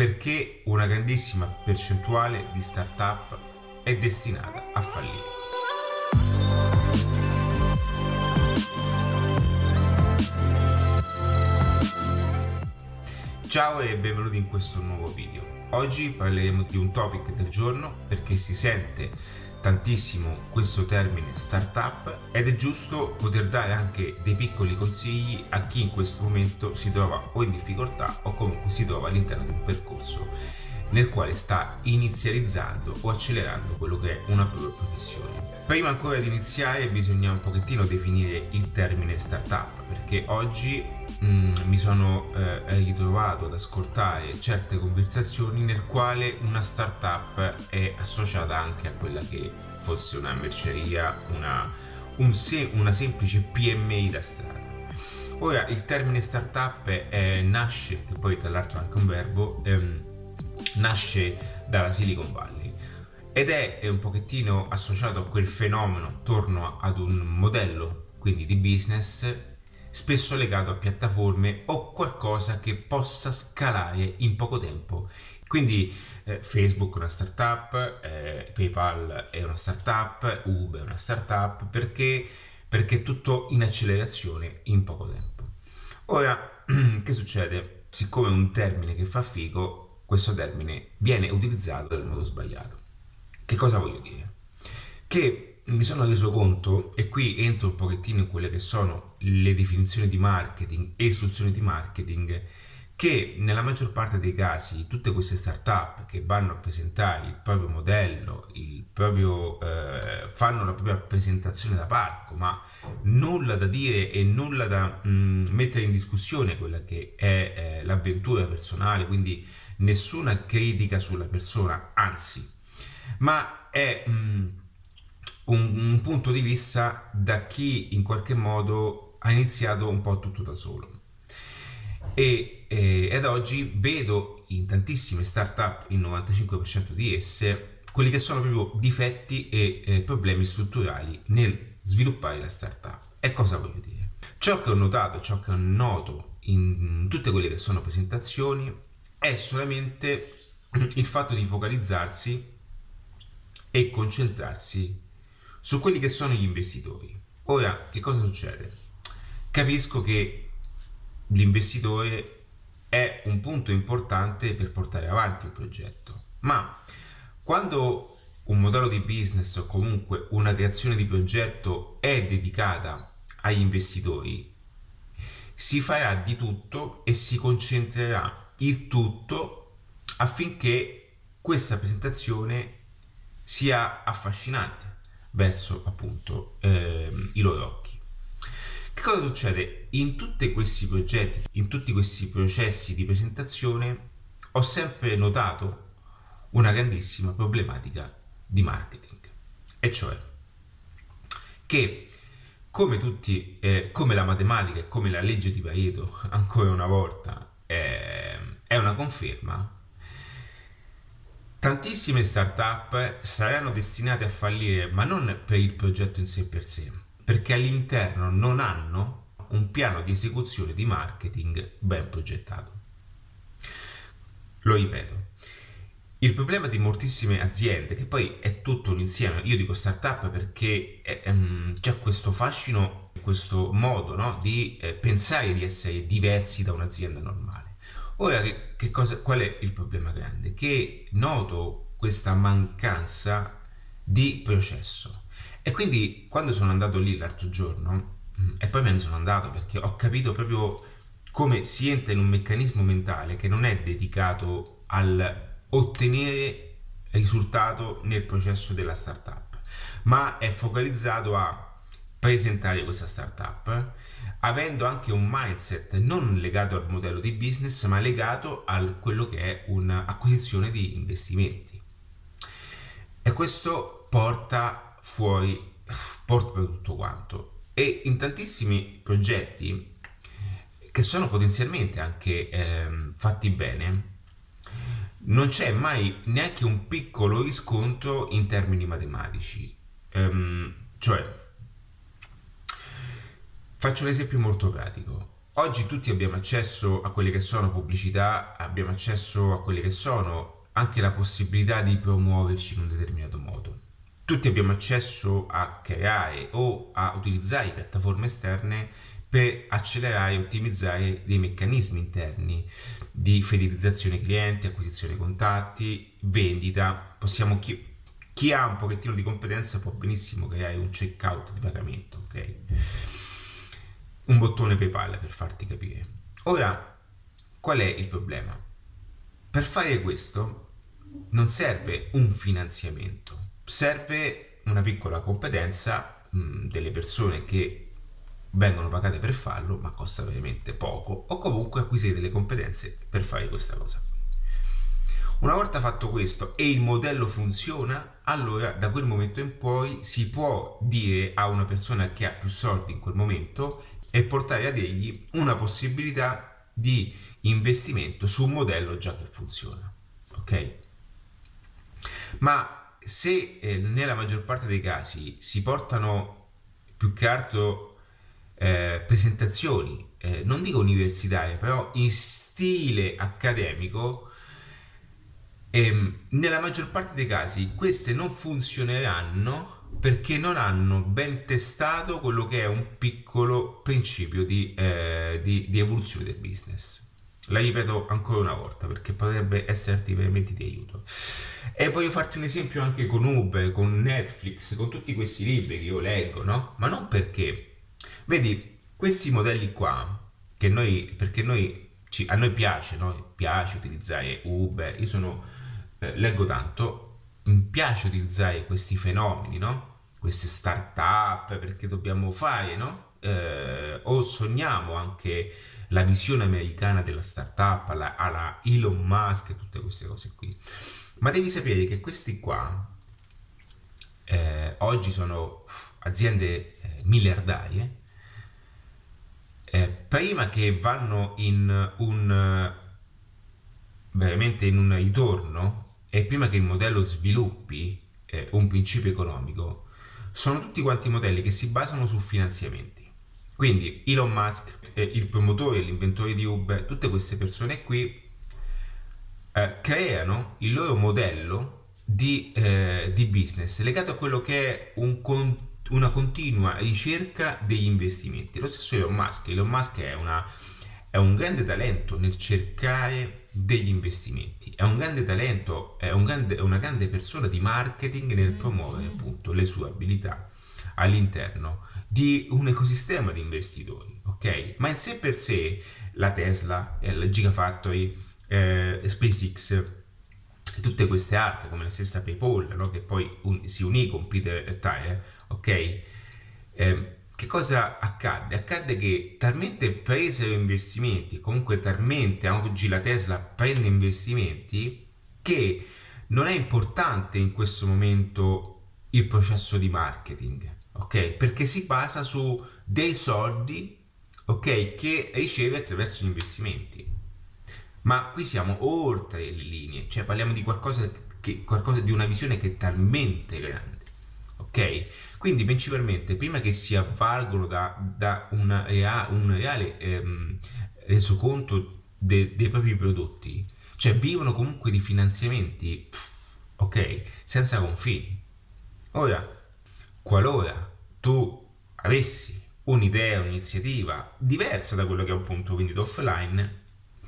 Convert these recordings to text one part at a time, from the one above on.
perché una grandissima percentuale di startup è destinata a fallire. Ciao e benvenuti in questo nuovo video. Oggi parleremo di un topic del giorno perché si sente tantissimo questo termine startup ed è giusto poter dare anche dei piccoli consigli a chi in questo momento si trova o in difficoltà o comunque si trova all'interno di un percorso nel quale sta inizializzando o accelerando quello che è una propria professione. Prima ancora di iniziare bisogna un pochettino definire il termine startup perché oggi mm, mi sono eh, ritrovato ad ascoltare certe conversazioni nel quale una startup è associata anche a quella che fosse una merceria, una, un se- una semplice PMI da strada. Ora il termine startup è, nasce, che poi tra l'altro è anche un verbo, ehm, nasce dalla Silicon Valley ed è un pochettino associato a quel fenomeno attorno ad un modello quindi di business spesso legato a piattaforme o qualcosa che possa scalare in poco tempo quindi eh, Facebook è una startup, eh, PayPal è una startup, Uber è una startup perché, perché è tutto in accelerazione in poco tempo. Ora, che succede? Siccome è un termine che fa figo, questo termine viene utilizzato nel modo sbagliato. Che cosa voglio dire? Che mi sono reso conto, e qui entro un pochettino in quelle che sono le definizioni di marketing e istruzioni di marketing, che nella maggior parte dei casi tutte queste start-up che vanno a presentare il proprio modello, il proprio, eh, fanno la propria presentazione da parco, ma nulla da dire e nulla da mh, mm, mettere in discussione quella che è eh, l'avventura personale, quindi nessuna critica sulla persona, anzi, ma è mm, un, un punto di vista da chi in qualche modo ha iniziato un po' tutto da solo. E, eh, ed oggi vedo in tantissime start-up, il 95% di esse, quelli che sono proprio difetti e eh, problemi strutturali nel sviluppare la startup. E cosa voglio dire? Ciò che ho notato, ciò che ho noto in tutte quelle che sono presentazioni è solamente il fatto di focalizzarsi e concentrarsi su quelli che sono gli investitori. Ora, che cosa succede? Capisco che l'investitore è un punto importante per portare avanti un progetto, ma quando un modello di business o comunque una creazione di progetto è dedicata agli investitori, si farà di tutto e si concentrerà il tutto affinché questa presentazione sia affascinante verso appunto eh, i loro occhi. Che cosa succede? In tutti questi progetti, in tutti questi processi di presentazione ho sempre notato una grandissima problematica di marketing, e cioè che come tutti, eh, come la matematica e come la legge di Pareto, ancora una volta, eh, è una conferma. Tantissime start-up saranno destinate a fallire, ma non per il progetto in sé per sé, perché all'interno non hanno un piano di esecuzione di marketing ben progettato. Lo ripeto, il problema di moltissime aziende, che poi è tutto un insieme, io dico startup perché è, um, c'è questo fascino, questo modo no, di eh, pensare di essere diversi da un'azienda normale. Ora, che, che cosa, qual è il problema grande? Che noto questa mancanza di processo. E quindi quando sono andato lì l'altro giorno, mm, e poi me ne sono andato perché ho capito proprio come si entra in un meccanismo mentale che non è dedicato al ottenere risultato nel processo della startup, ma è focalizzato a presentare questa startup, avendo anche un mindset non legato al modello di business, ma legato a quello che è un'acquisizione di investimenti. E questo porta fuori, porta tutto quanto. E in tantissimi progetti che sono potenzialmente anche eh, fatti bene, non c'è mai neanche un piccolo riscontro in termini matematici. Um, cioè, Faccio un esempio molto pratico. oggi tutti abbiamo accesso a quelle che sono pubblicità, abbiamo accesso a quelle che sono anche la possibilità di promuoverci in un determinato modo. Tutti abbiamo accesso a creare o a utilizzare piattaforme esterne per accelerare e ottimizzare dei meccanismi interni di fidelizzazione clienti, acquisizione contatti, vendita. Possiamo chi, chi ha un pochettino di competenza può benissimo creare un checkout di pagamento, ok? Un bottone PayPal per farti capire. Ora, qual è il problema? Per fare questo non serve un finanziamento, serve una piccola competenza mh, delle persone che vengono pagate per farlo, ma costa veramente poco, o comunque acquisire delle competenze per fare questa cosa. Una volta fatto questo e il modello funziona, allora da quel momento in poi si può dire a una persona che ha più soldi in quel momento e portare ad egli una possibilità di investimento su un modello già che funziona. Ok? Ma se eh, nella maggior parte dei casi si portano più che altro eh, presentazioni, eh, non dico universitarie, però in stile accademico, ehm, nella maggior parte dei casi queste non funzioneranno perché non hanno ben testato quello che è un piccolo principio di, eh, di, di evoluzione del business. La ripeto ancora una volta perché potrebbe esserti veramente di aiuto. E voglio farti un esempio anche con Uber, con Netflix, con tutti questi libri che io leggo, no? Ma non perché. Vedi, questi modelli qua, che noi, perché noi, ci, a noi piace, no? Piace utilizzare Uber, io sono, eh, leggo tanto, piace utilizzare questi fenomeni, no? Queste start-up, perché dobbiamo fare, no? Eh, o sogniamo anche la visione americana della startup, alla, alla Elon Musk e tutte queste cose qui. Ma devi sapere che questi qua eh, oggi sono aziende eh, miliardarie. Eh, prima che vanno in un veramente in un ritorno e prima che il modello sviluppi eh, un principio economico, sono tutti quanti modelli che si basano su finanziamenti. Quindi Elon Musk, eh, il promotore l'inventore di Uber, tutte queste persone qui eh, creano il loro modello di, eh, di, business legato a quello che è un con, una continua ricerca degli investimenti. Lo stesso Elon Musk. Elon Musk è, una, è un grande talento nel cercare degli investimenti, è un grande talento, è, un grande, è una grande persona di marketing nel promuovere appunto le sue abilità all'interno di un ecosistema di investitori, ok? Ma in sé per sé la Tesla, la Gigafactory, eh, SpaceX e tutte queste altre, come la stessa PayPal, no? che poi un, si unì con Peter Tyler, ok? Eh, che cosa accadde? Accadde che talmente presero investimenti, comunque talmente oggi la Tesla prende investimenti, che non è importante in questo momento il processo di marketing ok? Perché si basa su dei soldi, ok? Che riceve attraverso gli investimenti. Ma qui siamo oltre le linee, cioè parliamo di qualcosa, che, qualcosa di una visione che è talmente grande, ok? Quindi principalmente prima che si avvalgono da, da una un reale ehm, resoconto de, dei propri prodotti, cioè vivono comunque di finanziamenti, ok? Senza confini. Ora, qualora tu avessi un'idea, un'iniziativa diversa da quello che è un punto vendita offline,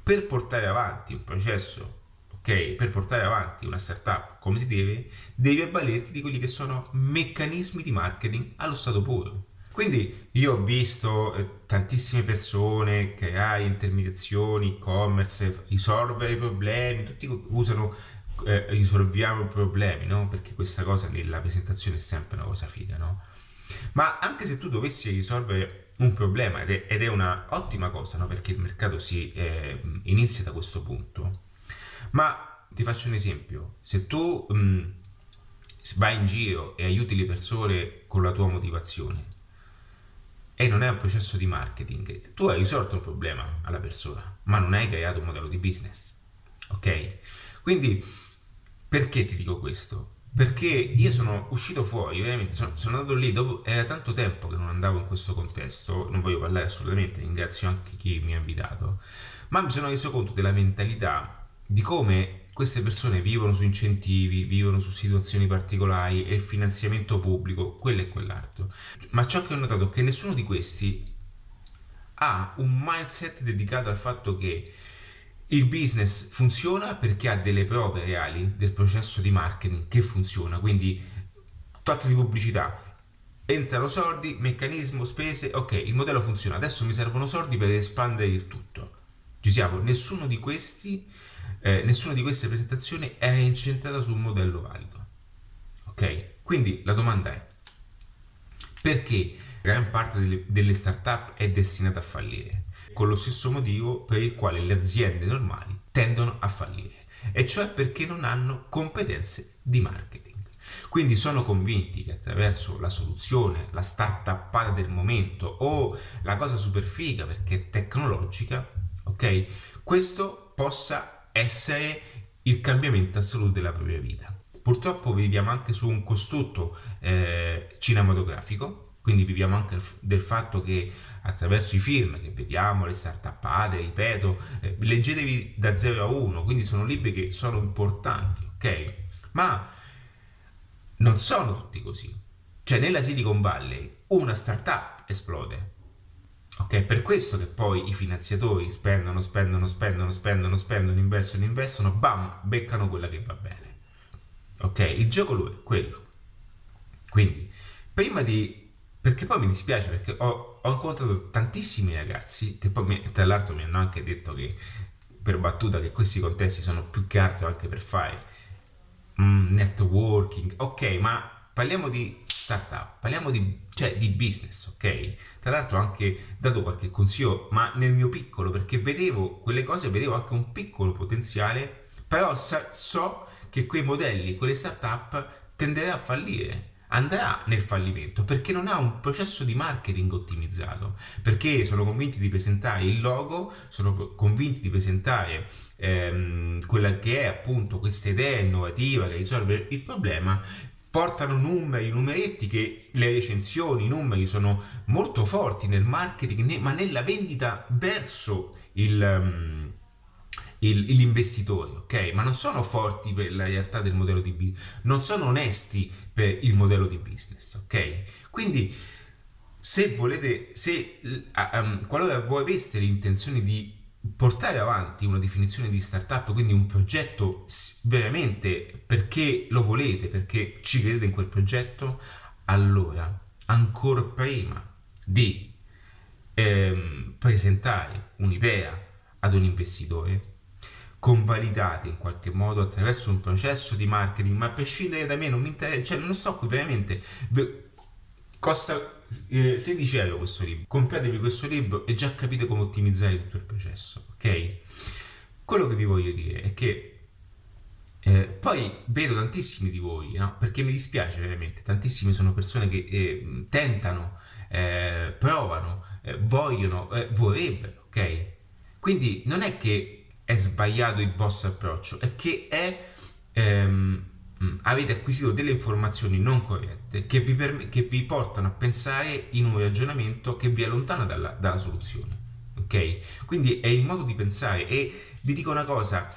per portare avanti un processo, ok? Per portare avanti una startup come si deve, devi avvalerti di quelli che sono meccanismi di marketing allo stato puro. Quindi io ho visto eh, tantissime persone creare intermediazioni, e-commerce, risolvere i problemi, tutti usano eh, risolviamo problemi, no? Perché questa cosa nella presentazione è sempre una cosa figa, no? Ma anche se tu dovessi risolvere un problema, ed è, ed è una ottima cosa, no? perché il mercato si eh, inizia da questo punto, ma ti faccio un esempio, se tu mh, mm, vai in giro e aiuti le persone con la tua motivazione, e non è un processo di marketing, tu hai risolto un problema alla persona, ma non hai creato un modello di business. Ok? Quindi, perché ti dico questo? perché io sono uscito fuori, veramente, sono, sono, andato lì, dopo, era tanto tempo che non andavo in questo contesto, non voglio parlare assolutamente, ringrazio anche chi mi ha invitato, ma mi sono reso conto della mentalità, di come queste persone vivono su incentivi, vivono su situazioni particolari e il finanziamento pubblico, quello e quell'altro. Ma ciò che ho notato è che nessuno di questi ha un mindset dedicato al fatto che il business funziona perché ha delle prove reali del processo di marketing che funziona, quindi tot di pubblicità, entrano soldi, meccanismo, spese, ok, il modello funziona, adesso mi servono soldi per espandere il tutto. Ci siamo, nessuno di questi, eh, nessuna di queste presentazioni è incentrata su un modello valido. Ok? Quindi la domanda è perché gran parte delle, delle start-up è destinata a fallire? con lo stesso motivo per il quale le aziende normali tendono a fallire, e cioè perché non hanno competenze di marketing. Quindi sono convinti che attraverso la soluzione, la start-up del momento o la cosa super figa perché è tecnologica, ok? Questo possa essere il cambiamento assoluto della propria vita. Purtroppo viviamo anche su un costrutto eh, cinematografico quindi viviamo anche del fatto che attraverso i film che vediamo, le startuppate, ripeto, eh, leggetevi da 0 a 1, quindi sono libri che sono importanti, ok? Ma non sono tutti così. Cioè nella Silicon Valley una startup esplode. Ok, per questo che poi i finanziatori spendono, spendono, spendono, spendono, spendono, investono, investono, bam, beccano quella che va bene. Ok, il gioco è quello. Quindi, prima di perché poi mi dispiace perché ho, ho incontrato tantissimi ragazzi che poi mi, tra l'altro mi hanno anche detto che per battuta che questi contesti sono più che altro anche per fare mm, networking, ok, ma parliamo di startup, parliamo di, cioè, di business, ok? Tra l'altro ho anche dato qualche consiglio, ma nel mio piccolo, perché vedevo quelle cose, vedevo anche un piccolo potenziale, però so che quei modelli, quelle startup tenderanno a fallire andrà nel fallimento perché non ha un processo di marketing ottimizzato, perché sono convinti di presentare il logo, sono convinti di presentare ehm, quella che è appunto questa idea innovativa che risolve il problema, portano numeri, numeretti che le recensioni, i numeri sono molto forti nel marketing, ma nella vendita verso il... Um, il, l'investitore, ok? Ma non sono forti per la realtà del modello di business, non sono onesti per il modello di business, ok? Quindi se volete, se um, qualora voi aveste l'intenzione di portare avanti una definizione di startup, quindi un progetto veramente perché lo volete, perché ci credete in quel progetto, allora ancora prima di ehm, presentare un'idea ad un investitore, convalidati in qualche modo attraverso un processo di marketing, ma a prescindere da me non mi interessa, cioè non sto qui veramente, costa eh, 16 euro questo libro, compratevi questo libro e già capite come ottimizzare tutto il processo, ok? Quello che vi voglio dire è che eh, poi vedo tantissimi di voi, no? perché mi dispiace veramente, tantissimi sono persone che eh, tentano, eh, provano, eh, vogliono, eh, vorrebbero, ok? Quindi non è che è sbagliato il vostro approccio, è che è, ehm, mm, avete acquisito delle informazioni non corrette che vi, perm- che vi, portano a pensare in un ragionamento che vi allontana dalla, dalla soluzione. Ok? Quindi è il modo di pensare e vi dico una cosa,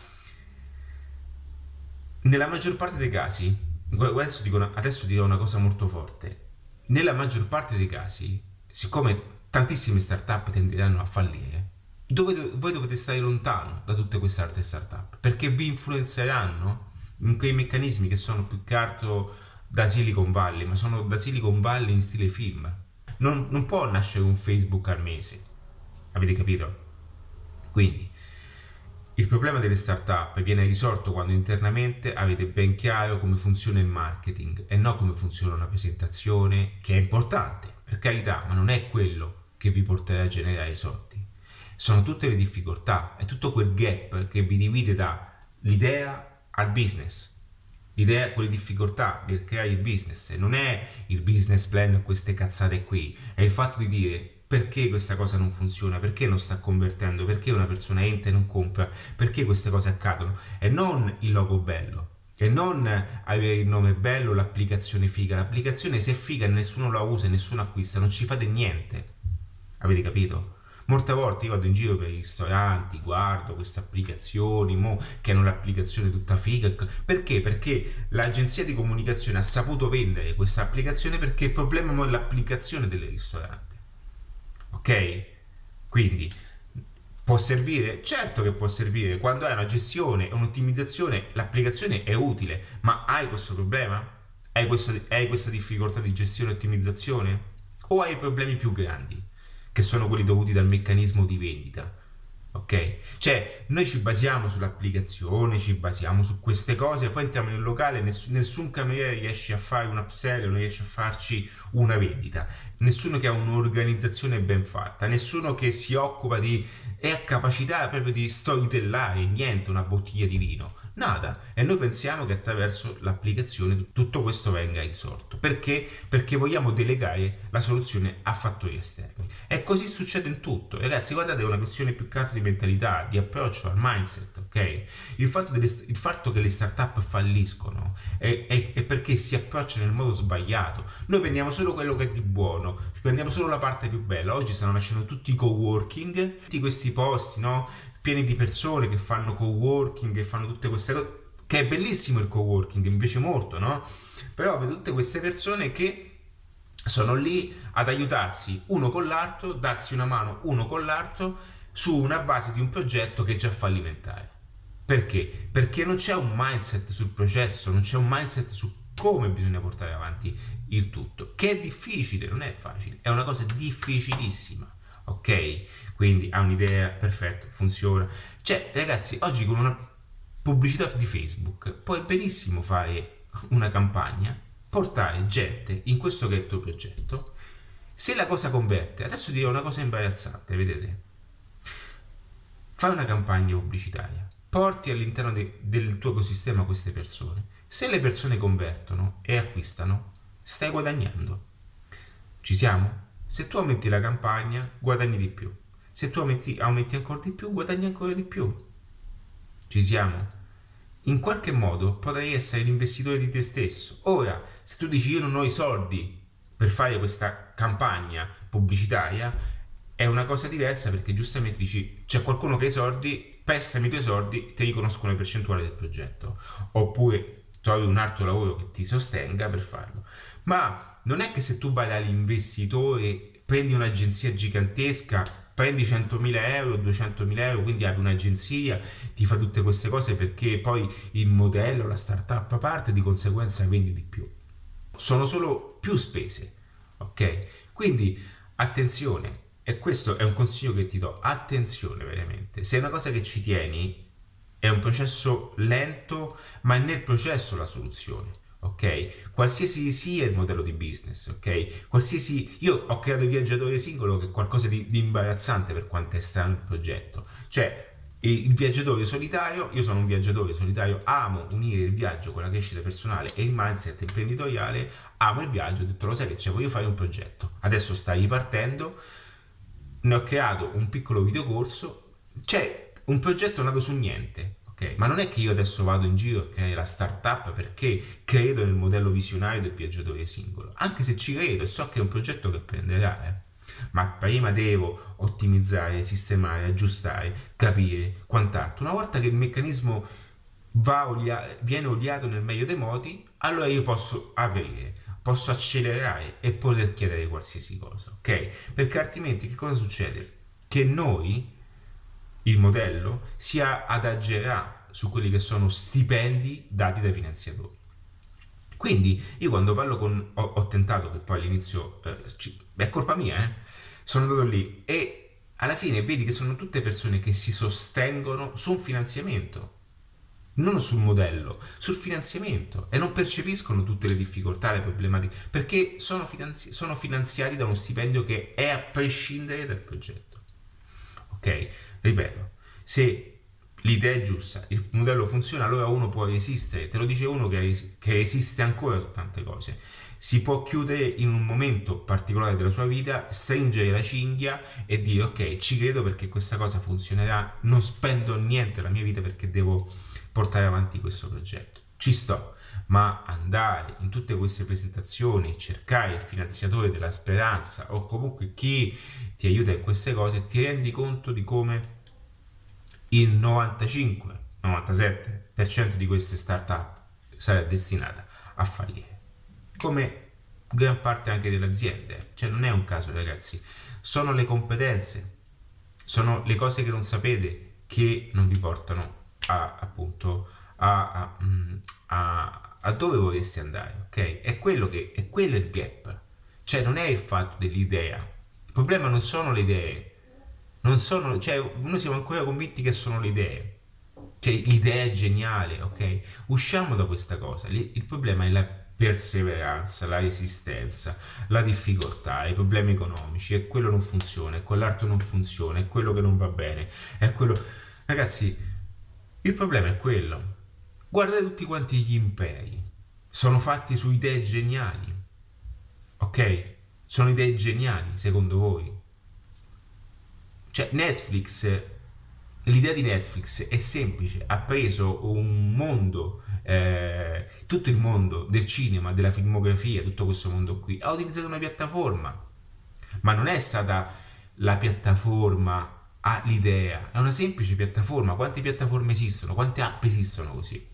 nella maggior parte dei casi, adesso, una, adesso dirò una cosa molto forte, nella maggior parte dei casi, siccome tantissime start-up tenderanno a fallire, dove, voi dovete stare lontano da tutte queste altre startup perché vi influenzeranno in quei meccanismi che sono più che altro da Silicon Valley, ma sono da Silicon Valley in stile film. Non, non può nascere un Facebook al mese, avete capito? Quindi il problema delle startup viene risolto quando internamente avete ben chiaro come funziona il marketing e non come funziona una presentazione, che è importante, per carità, ma non è quello che vi porterà a generare i soldi sono tutte le difficoltà, è tutto quel gap che vi divide dall'idea al business. L'idea, quelle difficoltà di creare il business, non è il business plan, queste cazzate qui, è il fatto di dire perché questa cosa non funziona, perché non sta convertendo, perché una persona entra e non compra, perché queste cose accadono, e non il logo bello, e non avere il nome bello, l'applicazione figa. L'applicazione se è figa nessuno la usa, nessuno acquista, non ci fate niente. Avete capito? Molte volte io vado in giro per i ristoranti, guardo queste applicazioni, mo, che hanno l'applicazione tutta figa. Perché? Perché l'agenzia di comunicazione ha saputo vendere questa applicazione perché il problema è l'applicazione del ristorante. Ok? Quindi può servire? Certo che può servire. Quando hai una gestione e un'ottimizzazione, l'applicazione è utile, ma hai questo problema? Hai, questo, hai questa difficoltà di gestione e ottimizzazione? O hai problemi più grandi? Che sono quelli dovuti dal meccanismo di vendita. Ok? Cioè, noi ci basiamo sull'applicazione, ci basiamo su queste cose, poi entriamo nel locale, ness- nessun cameriere riesce a fare un upsell, non riesce a farci una vendita, nessuno che ha un'organizzazione ben fatta, nessuno che si occupa di e ha capacità proprio di storytellare, niente, una bottiglia di vino. Nada. E noi pensiamo che attraverso l'applicazione tutto questo venga risolto. Perché? Perché vogliamo delegare la soluzione a fattori esterni. E così succede in tutto. Ragazzi, guardate, è una questione più che altro di mentalità, di approccio al mindset, ok? Il fatto, delle, il fatto che le start-up falliscono è, è, è, perché si approcciano nel modo sbagliato. Noi prendiamo solo quello che è di buono, prendiamo solo la parte più bella. Oggi stanno nascendo tutti i co-working, tutti questi posti, no? Pieni di persone che fanno co-working, e fanno tutte queste cose, che è bellissimo il co-working, piace molto, no? Però vedo tutte queste persone che sono lì ad aiutarsi uno con l'altro, darsi una mano uno con l'altro su una base di un progetto che è già fallimentare. Perché? Perché non c'è un mindset sul processo, non c'è un mindset su come bisogna portare avanti il tutto, che è difficile, non è facile, è una cosa difficilissima ok? Quindi ha un'idea, perfetto, funziona. Cioè, ragazzi, oggi con una pubblicità di Facebook puoi benissimo fare una campagna, portare gente in questo che è il tuo progetto. Se la cosa converte, adesso dirò una cosa imbarazzante, vedete? Fai una campagna pubblicitaria, porti all'interno de- del tuo ecosistema queste persone. Se le persone convertono e acquistano, stai guadagnando. Ci siamo? Se tu aumenti la campagna, guadagni di più. Se tu aumenti, aumenti ancora di più, guadagni ancora di più. Ci siamo? In qualche modo potrai essere l'investitore di te stesso. Ora, se tu dici io non ho i soldi per fare questa campagna pubblicitaria, è una cosa diversa perché giustamente dici c'è qualcuno che ha i soldi, prestami i tuoi soldi, ti riconosco una percentuale del progetto. Oppure trovi un altro lavoro che ti sostenga per farlo. Ma non è che se tu vai dall'investitore, prendi un'agenzia gigantesca, prendi 100.000 euro, 200.000 euro, quindi apri un'agenzia, ti fa tutte queste cose perché poi il modello, la startup parte, di conseguenza vendi di più. Sono solo più spese, ok? Quindi attenzione, e questo è un consiglio che ti do, attenzione veramente, se è una cosa che ci tieni, è un processo lento, ma è nel processo la soluzione ok? Qualsiasi sia il modello di business, ok? Qualsiasi... Io ho creato il viaggiatore singolo che è qualcosa di, di imbarazzante per quanto è strano il progetto. Cioè, il viaggiatore solitario, io sono un viaggiatore solitario, amo unire il viaggio con la crescita personale e il mindset imprenditoriale, amo il viaggio, ho detto lo sai che c'è, voglio fare un progetto. Adesso sta ripartendo, ne ho creato un piccolo videocorso, c'è un progetto nato su niente, ok? Ma non è che io adesso vado in giro a creare la startup perché credo nel modello visionario del viaggiatore singolo, anche se ci credo e so che è un progetto che prenderà, eh. Ma prima devo ottimizzare, sistemare, aggiustare, capire quant'altro. Una volta che il meccanismo olia- viene oliato nel meglio dei modi, allora io posso aprire, posso accelerare e poter chiedere qualsiasi cosa, ok? Perché altrimenti che cosa succede? Che noi il modello si adagerà su quelli che sono stipendi dati dai finanziatori. Quindi io quando parlo con... ho, ho tentato che poi all'inizio... Eh, ci, è colpa mia, eh? Sono andato lì e alla fine vedi che sono tutte persone che si sostengono su un finanziamento, non sul modello, sul finanziamento e non percepiscono tutte le difficoltà, le problematiche, perché sono, finanzi- sono finanziati da uno stipendio che è a prescindere dal progetto. Ok? Ripeto, se l'idea è giusta, il modello funziona, allora uno può resistere. Te lo dice uno che, che resiste ancora su tante cose. Si può chiudere in un momento particolare della sua vita, stringere la cinghia e dire ok, ci credo perché questa cosa funzionerà, non spendo niente della mia vita perché devo portare avanti questo progetto. ci sto, ma andare in tutte queste presentazioni cercare il finanziatore della speranza o comunque chi ti aiuta in queste cose, ti rendi conto di come il 95-97% di queste startup sarà destinata a fallire. Come gran parte anche delle aziende, cioè non è un caso ragazzi, sono le competenze, sono le cose che non sapete che non vi portano a, appunto a, a, mm, a, dove vorreste andare, ok? È quello che è quello il gap, cioè non è il fatto dell'idea, il problema non sono le idee, non sono, cioè noi siamo ancora convinti che sono le idee, cioè l'idea è geniale, ok? Usciamo da questa cosa, il problema è la perseveranza, la resistenza, la difficoltà, i problemi economici, e quello non funziona, e quell'altro non funziona, è quello che non va bene, è quello... Ragazzi, il problema è quello. Guardate tutti quanti gli imperi, sono fatti su idee geniali, ok? Sono idee geniali, secondo voi? Cioè, Netflix, l'idea di Netflix è semplice, ha preso un mondo eh, tutto il mondo del cinema, della filmografia, tutto questo mondo qui, ha utilizzato una piattaforma, ma non è stata la piattaforma a l'idea, è una semplice piattaforma. Quante piattaforme esistono? Quante app esistono così?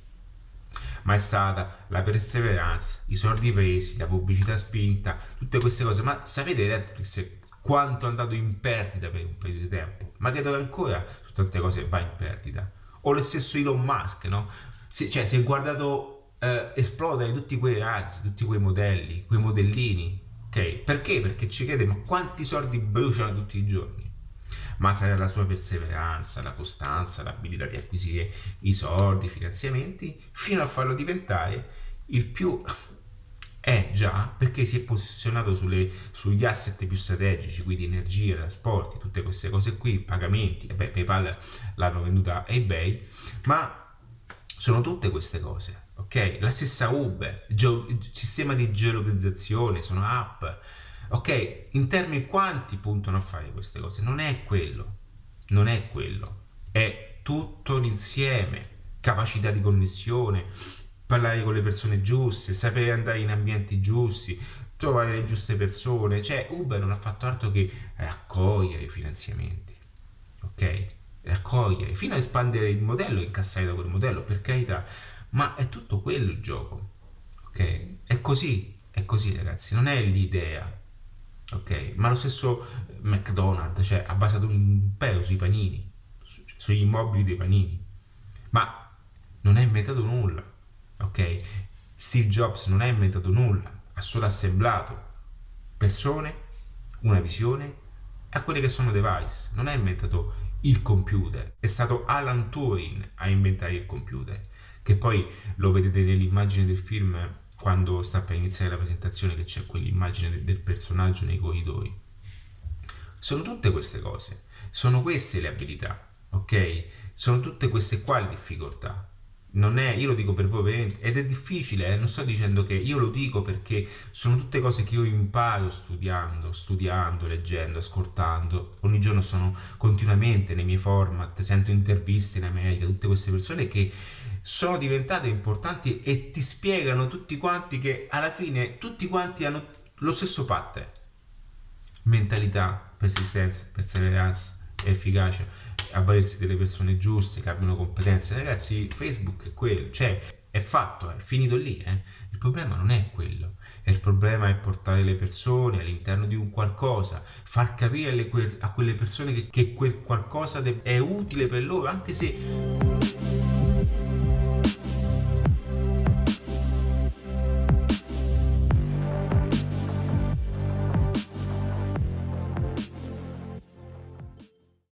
Ma è stata la perseveranza, i soldi presi, la pubblicità spinta, tutte queste cose. Ma sapete Netflix quanto è andato in perdita per un periodo di tempo? Ma credo che ancora su tante cose va in perdita. O lo stesso Elon Musk, no? si, cioè, si è guardato eh, esplodere tutti quei razzi, tutti quei modelli, quei modellini. Ok? Perché? Perché ci crede, ma quanti soldi bruciano tutti i giorni? Ma sarà la sua perseveranza, la costanza, l'abilità di acquisire i soldi, i finanziamenti, fino a farlo diventare il più è già perché si è posizionato sulle, sugli asset più strategici, quindi energia, trasporti, tutte queste cose qui, pagamenti, e beh, PayPal l'hanno venduta a eBay, ma sono tutte queste cose, ok? La stessa Uber, il sistema di geolocalizzazione, sono app, ok? In termini quanti puntano a fare queste cose? Non è quello, non è quello, è tutto l'insieme, capacità di connessione, parlare con le persone giuste, sapere andare in ambienti giusti, trovare le giuste persone, cioè Uber non ha fatto altro che raccogliere i finanziamenti, ok? raccogliere, fino a espandere il modello e incassare da quel modello, per carità, ma è tutto quello il gioco, ok? È così, è così ragazzi, non è l'idea, ok? Ma lo stesso McDonald's, cioè ha basato un impero sui panini, su, cioè, sugli immobili dei panini, ma non ha inventato nulla, ok? Steve Jobs non ha inventato nulla, ha solo assemblato persone, una visione a quelli che sono device, non ha inventato il computer. È stato Alan Turing a inventare il computer, che poi lo vedete nell'immagine del film quando sta per iniziare la presentazione che c'è quell'immagine del personaggio nei corridoi. Sono tutte queste cose, sono queste le abilità, ok? Sono tutte queste qua le difficoltà non è, io lo dico per voi ed è difficile, eh? non sto dicendo che io lo dico perché sono tutte cose che io imparo studiando, studiando, leggendo, ascoltando. Ogni giorno sono continuamente nei miei format, sento interviste in America, tutte queste persone che sono diventate importanti e ti spiegano tutti quanti che alla fine tutti quanti hanno lo stesso pattern. Mentalità, persistenza, perseveranza, efficacia avvalersi delle persone giuste che abbiano competenze. Ragazzi, Facebook è quello, cioè è fatto, è finito lì. Eh. Il problema non è quello. Il problema è portare le persone all'interno di un qualcosa, far capire a quelle persone che, che quel qualcosa è utile per loro, anche se